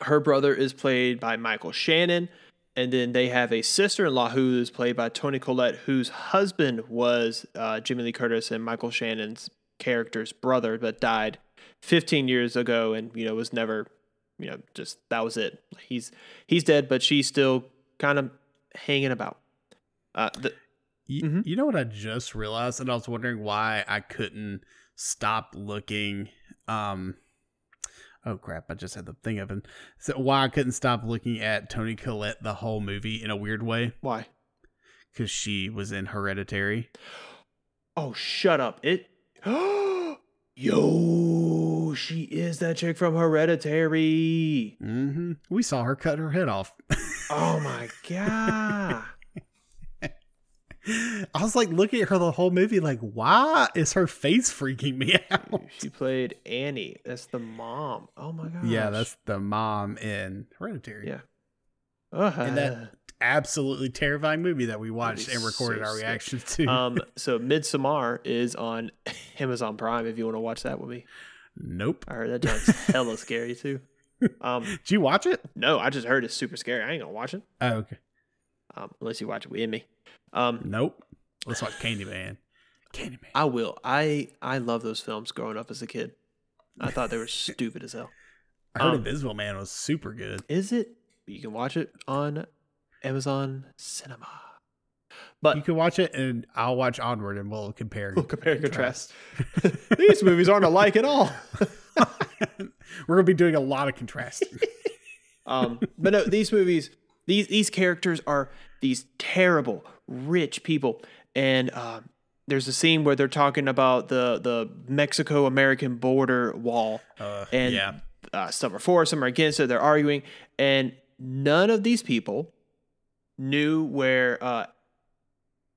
her brother is played by Michael Shannon. And then they have a sister in law who is played by Toni Collette, whose husband was uh, Jamie Lee Curtis and Michael Shannon's character's brother, but died 15 years ago and, you know, was never, you know, just that was it. He's he's dead, but she's still kind of hanging about. Uh, the, You, Mhm. you know what I just realized, and I was wondering why I couldn't stop looking. Um, oh crap, I just had the thing open. So why I couldn't stop looking at Toni Collette the whole movie in a weird way Why? because she was in Hereditary. Oh, shut up. It. Yo, she is that chick from Hereditary. hmm We saw her cut her head off. Oh my god. I was like looking at her the whole movie, like, why is her face freaking me out? she played Annie. That's the mom. Oh my god. Yeah, that's the mom in Hereditary. Yeah. Uh-huh. And that absolutely terrifying movie that we watched and recorded so our reactions to. um. So Midsommar is on Amazon Prime. If you want to watch that with me, nope. I heard that joint's hella scary too. Um. Did you watch it? No, I just heard it's super scary. I ain't gonna watch it. Oh, okay. Um. Unless you watch it with me. Um. Nope. Let's watch Candyman. Candyman. I will. I I love those films growing up as a kid. I thought they were stupid as hell. I heard um, Invisible Man was super good. Is it? You can watch it on Amazon Cinema. But You can watch it, and I'll watch Onward, and we'll compare. we'll compare and contrast. These movies aren't alike at all. We're gonna be doing a lot of contrasting. Um, but no, these movies, these these characters are these terrible rich people, and um, there's a scene where they're talking about the the Mexico American border wall, Uh, and yeah, uh, some are for, some are against it. They're arguing, and none of these people knew where uh,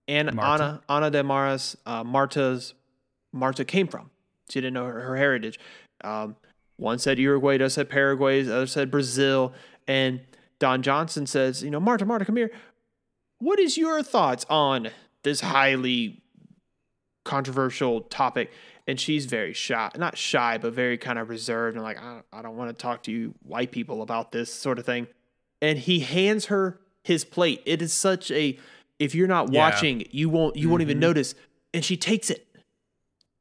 Anna Marta. Anna Ana de Maras uh, Marta's Marta came from. She didn't know her, her heritage. Um, one said Uruguay, the other said Paraguay, the other said Brazil, and Don Johnson says, you know, Marta, Marta, come here. What is your thoughts on this highly controversial topic? And she's very shy, not shy, but very kind of reserved and like, I, I don't want to talk to you white people about this sort of thing. And he hands her his plate. It is such a, if you're not Yeah. watching, you won't, you won't even Mhm. notice. And she takes it.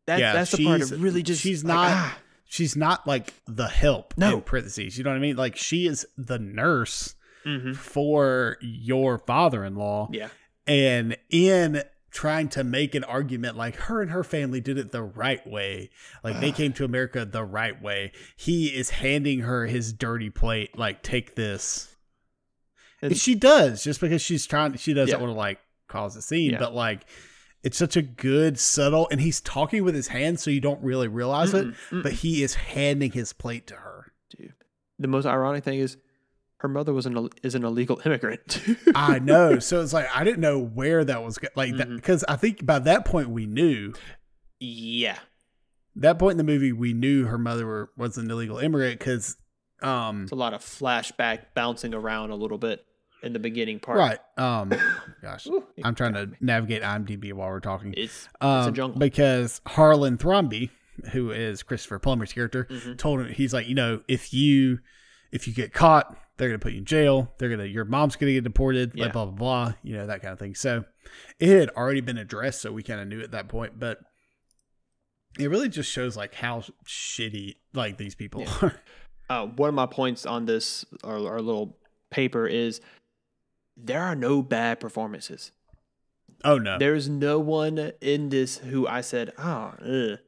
That, Yeah, that's the part of really just, she's like, not- ah. She's not like the help. No. in parentheses. You know what I mean? Like she is the nurse Mhm. for your father-in-law, Yeah. and in trying to make an argument like her and her family did it the right way like they came to america the right way he is handing her his dirty plate like take this And- and she does just because she's trying she doesn't Yeah. want to like cause a scene Yeah. but like it's such a good subtle and he's talking with his hands so you don't really realize it Mm-mm, mm-mm. but he is handing his plate to her Dude. The most ironic thing is her mother was an is an illegal immigrant. i know so it's like i didn't know where that was like that because i think by that point we knew yeah. that point in the movie we knew her mother were, was an illegal immigrant because um It's a lot of flashback bouncing around a little bit in the beginning part. right um gosh Ooh, i'm trying to navigate imdb while we're talking It's um, jungle. because harlan thrombey who is christopher plummer's character Mhm. told him he's like you know if you if you get caught they're gonna put you in jail they're gonna your mom's gonna get deported Yeah. like blah blah blah you know that kind of thing so it had already been addressed so we kind of knew at that point but it really just shows like how shitty like these people Yeah. are uh, one of my points on this our, our little paper is there are no bad performances. oh no There's no one in this who I said, oh, ugh,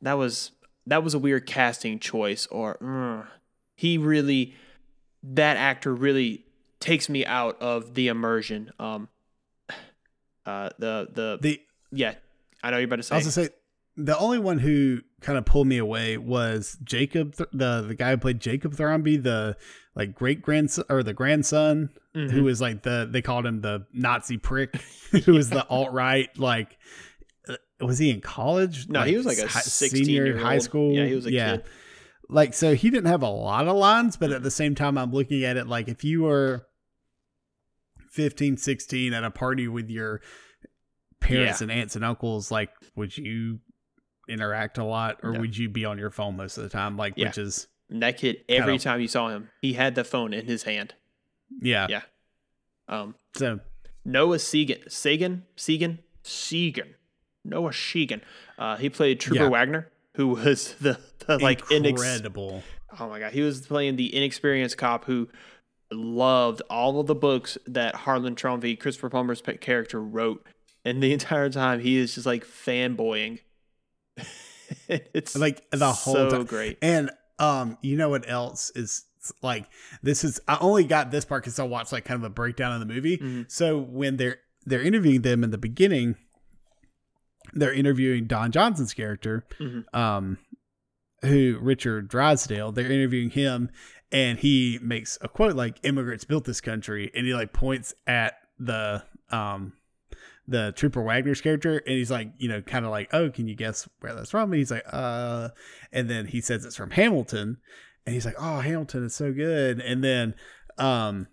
that was that was a weird casting choice, or "Mm." he really, that actor really takes me out of the immersion. Um, uh, the the, the yeah, I know you're about to I was gonna say the only one who kind of pulled me away was Jacob, Th- the the guy who played Jacob Thrombey, the like great grandson or the grandson, Mhm. who was like the they called him the Nazi prick, who was the alt right like. uh, Was he in college? no, he was like a hi- 16 senior year high school. Yeah, he was a kid. Like so, he didn't have a lot of lines, but at the same time, I'm looking at it like if you were 15, 16 at a party with your parents Yeah. and aunts and uncles, like would you interact a lot or No. would you be on your phone most of the time? Like, Yeah. which is And that kid, every time you saw him, he had the phone in his hand. yeah. Yeah. Um, So Noah Segan, Sagan, Segan, Segan, Noah Shegan. Uh, he played Trooper Yeah. Wagner, who was the, the like inex- incredible. Oh my god, he was playing the inexperienced cop who loved all of the books that Harlan Thrombey, Christopher Plummer's character, wrote, and the entire time he is just like fanboying. it's Like the whole so time. great. And Um, you know what else is like? This is I only got this part because I watched like kind of a breakdown of the movie. Mhm. So when they're they're interviewing them in the beginning, they're interviewing Don Johnson's character, Mhm. um, who Richard Drysdale. They're interviewing him, and he makes a quote like "Immigrants built this country," and he like points at the um the Trooper Wagner's character, and he's like, you know, kind of like, oh, can you guess where that's from? And he's like, uh, and then he says it's from Hamilton, and he's like, oh, Hamilton is so good, and then um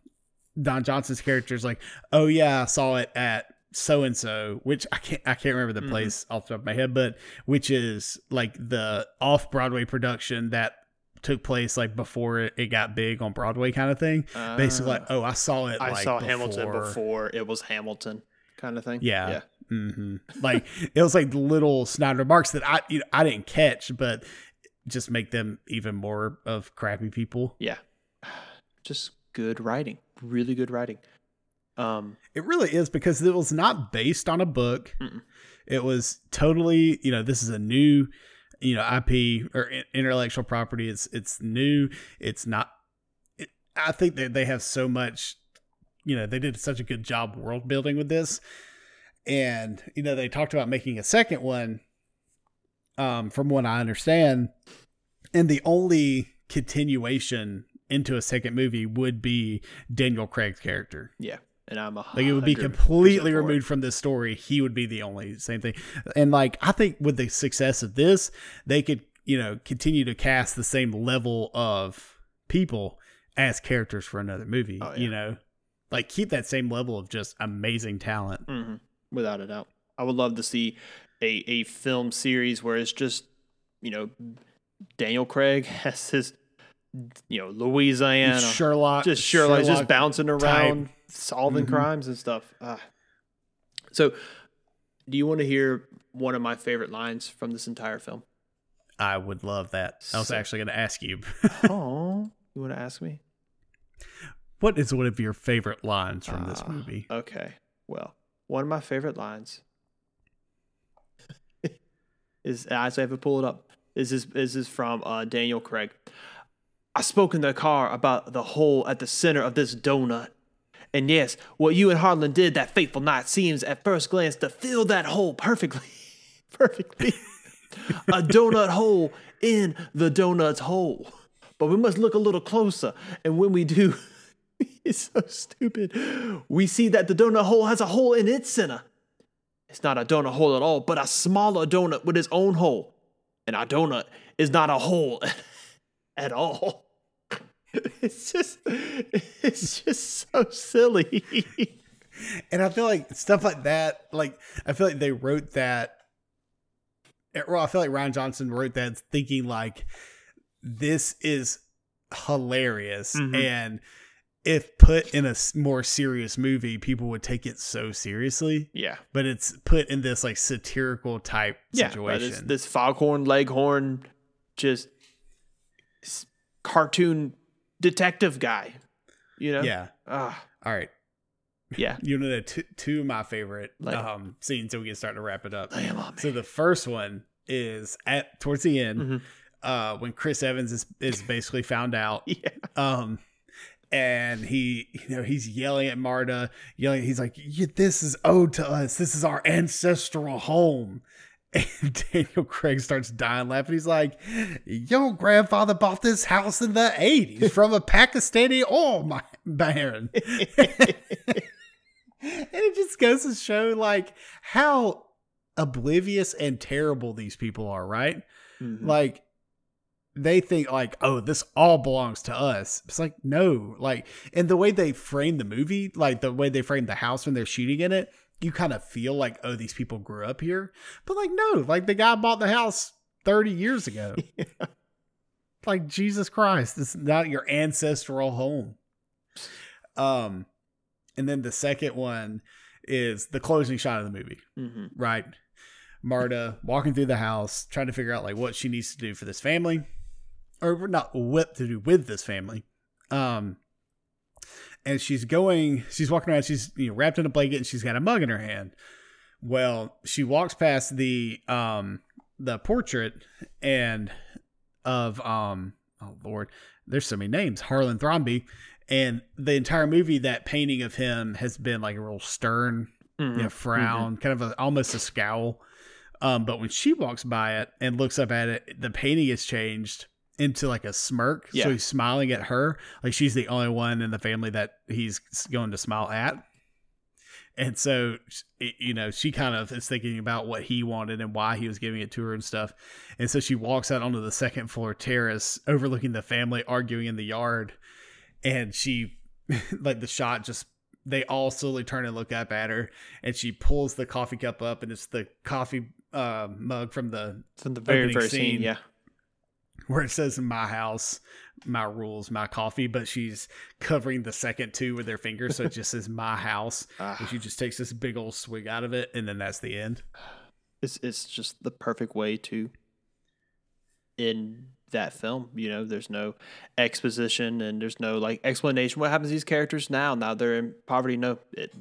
Don Johnson's character is like, oh yeah, I saw it at so and so, which I can't I can't remember the Mhm. place off the top of my head, but which is like the off Broadway production that took place like before it, it got big on Broadway kind of thing. Basically, like, Uh, oh, I saw it. I like, saw Hamilton before- before it was Hamilton, kind of thing. Yeah. yeah. hmm Like it was like little snide remarks that I you know, I didn't catch, but just make them even more of crappy people. Yeah. Just good writing. Really good writing. Um It really is because it was not based on a book. Mm-mm. It was totally, you know, this is a new, you know, IP or intellectual property. It's it's new. It's not. It, I think that they have so much, you know, they did such a good job world building with this, and you know, they talked about making a second one. Um, from what I understand, and the only continuation into a second movie would be Daniel Craig's character. yeah. And I'm a Like it would be completely removed from this story. He would be the only same thing. And like I think with the success of this, they could, you know, continue to cast the same level of people as characters for another movie. Oh, yeah. You know? Like keep that same level of just amazing talent. hmm Without a doubt. I would love to see a, a film series where it's just, you know, Daniel Craig has his, you know, Louisiana. Sherlock just Sherlock, just bouncing around, solving Mhm. crimes and stuff. Ah. So, do you want to hear one of my favorite lines from this entire film? I would love that. I was So- actually gonna ask you. oh, you want to ask me? What is one of your favorite lines from this Ah, movie? Okay. Well, one of my favorite lines is I actually have to pull it up. Is this is this from uh, Daniel Craig? I spoke in the car about the hole at the center of this donut. And yes, what you and Harlan did that fateful night seems at first glance to fill that hole perfectly. perfectly. a donut hole in the donut's hole. But we must look a little closer. And when we do, it's so stupid. We see that the donut hole has a hole in its center. It's not a donut hole at all, but a smaller donut with its own hole. And our donut is not a hole at all. It's just it's just so silly. And I feel like stuff like that, like I feel like they wrote that. eh, Well, I feel like Rian Johnson wrote that thinking like this is hilarious, Mhm. and if put in a more serious movie, people would take it so seriously. yeah. But it's put in this like satirical type Yeah. Situation. this foghorn leghorn just cartoon detective guy. You know? yeah. Ah, All right. yeah. You know the two, two of my favorite um scenes, so we can start to wrap it up. On. So the first one is at towards the end. Mhm. uh when Chris Evans is is basically found out Yeah. um and he you know he's yelling at Marta yelling he's like "Yeah, this is owed to us. This is our ancestral home. And Daniel Craig starts dying laughing. He's like your grandfather bought this house in the 80s from a Pakistani oil baron. And it just goes to show like how oblivious and terrible these people are right? Mhm. like they think like oh this all belongs to us. It's like no like and the way they frame the movie like the way they frame the house when they're shooting in it you kind of feel like oh these people grew up here. But like no like the guy bought the house 30 years ago. Like jesus christ this is not your ancestral home. Um and then the second one is the closing shot of the movie Mhm. right? Marta walking through the house, trying to figure out like what she needs to do for this family, or not what to do with this family. Um, and she's going, she's walking around, she's you know wrapped in a blanket, and she's got a mug in her hand. Well, she walks past the um the portrait and of um oh lord, there's so many names. Harlan Thrombey, and the entire movie, that painting of him has been like a real stern, Mhm. you know, frown, kind of a, almost a scowl. Um, but when she walks by it and looks up at it, the painting has changed into like a smirk. Yeah. So he's smiling at her, like she's the only one in the family that he's going to smile at. And so, you know, she kind of is thinking about what he wanted and why he was giving it to her and stuff. And so she walks out onto the second floor terrace overlooking the family arguing in the yard. And she, like, the shot just, they all slowly turn and look up at her. And she pulls the coffee cup up, and it's the coffee uh, mug from the From the very first scene, scene. yeah. Where it says my house, my rules, my coffee, but she's covering the second two with her fingers, so it just says my house. And she just takes this big old swig out of it, and then that's the end. it's it's just the perfect way to end that film. You know, there's no exposition and there's no like explanation. What happens to these characters now? Now they're in poverty. No, it,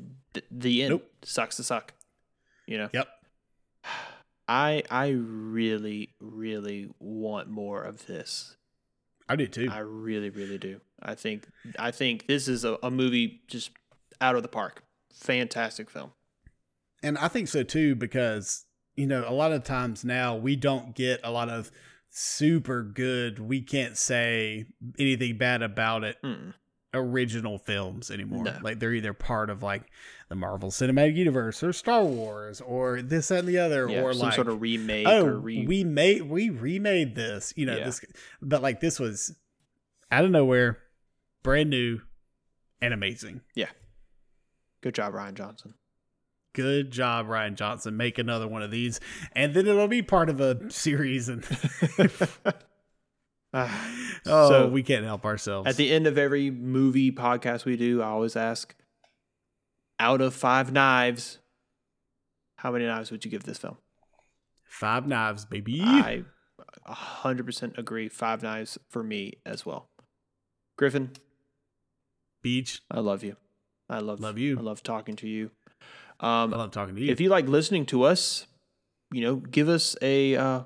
the end Nope. sucks to suck. You know, Yep. I I really really want more of this. I do too. I really really do. I think I think this is a, a movie just out of the park. Fantastic film. And I think so too, because, you know, a lot of times now we don't get a lot of super good, we can't say anything bad about it Mm. Original films anymore. No. Like they're either part of like the Marvel Cinematic Universe or Star Wars or this that, and the other Yeah, or some like sort of remake oh or re- we made we remade this you know Yeah. this but like this was out of nowhere brand new and amazing Yeah. Good job, Rian Johnson. good job rian johnson make another one of these and then it'll be part of a series and oh So- we can't help ourselves At the end of every movie podcast we do, I always ask, out of five knives, how many knives would you give this film? five knives baby I 100% agree. Five knives for me as well. Griffin, beach I love you. I love Love you. I love talking to you. i Um, love talking to you if you like listening to us, you know, give us a uh,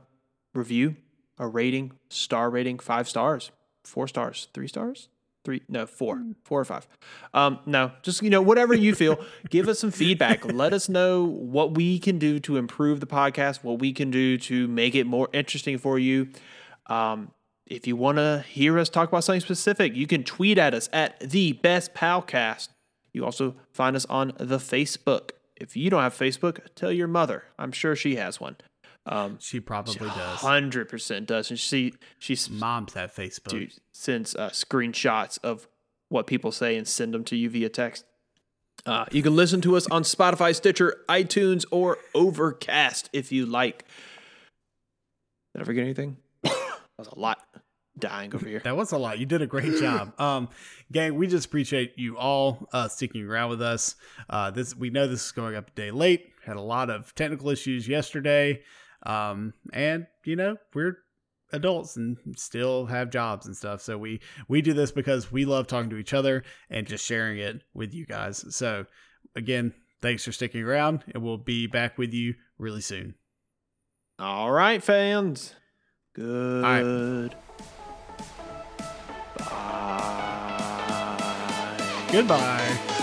review, a rating, star rating, five stars, four stars, three stars, three, no, four, four or five. Um, no, just, you know, whatever you feel, give us some feedback. Let us know what we can do to improve the podcast, what we can do to make it more interesting for you. Um, if you want to hear us talk about something specific, you can tweet at us at the best palcast. You also find us on the Facebook. If you don't have Facebook, tell your mother. I'm sure she has one. Um, she probably does Hundred percent does, and she she's moms have facebook dude sends uh, screenshots of what people say and send them to you via text. Uh, you can listen to us on Spotify, Stitcher, iTunes, or Overcast if you like. Did I forget anything? that was a lot dying over here. That was a lot. You did a great job. Um, gang, we just appreciate you all uh, sticking around with us. Uh, this we know this is going up a day late. Had a lot of technical issues yesterday, um, and you know we're adults and still have jobs and stuff. So we we do this because we love talking to each other and just sharing it with you guys. So again, thanks for sticking around, and we'll be back with you really soon. All right, fans. Good. Bye. Goodbye.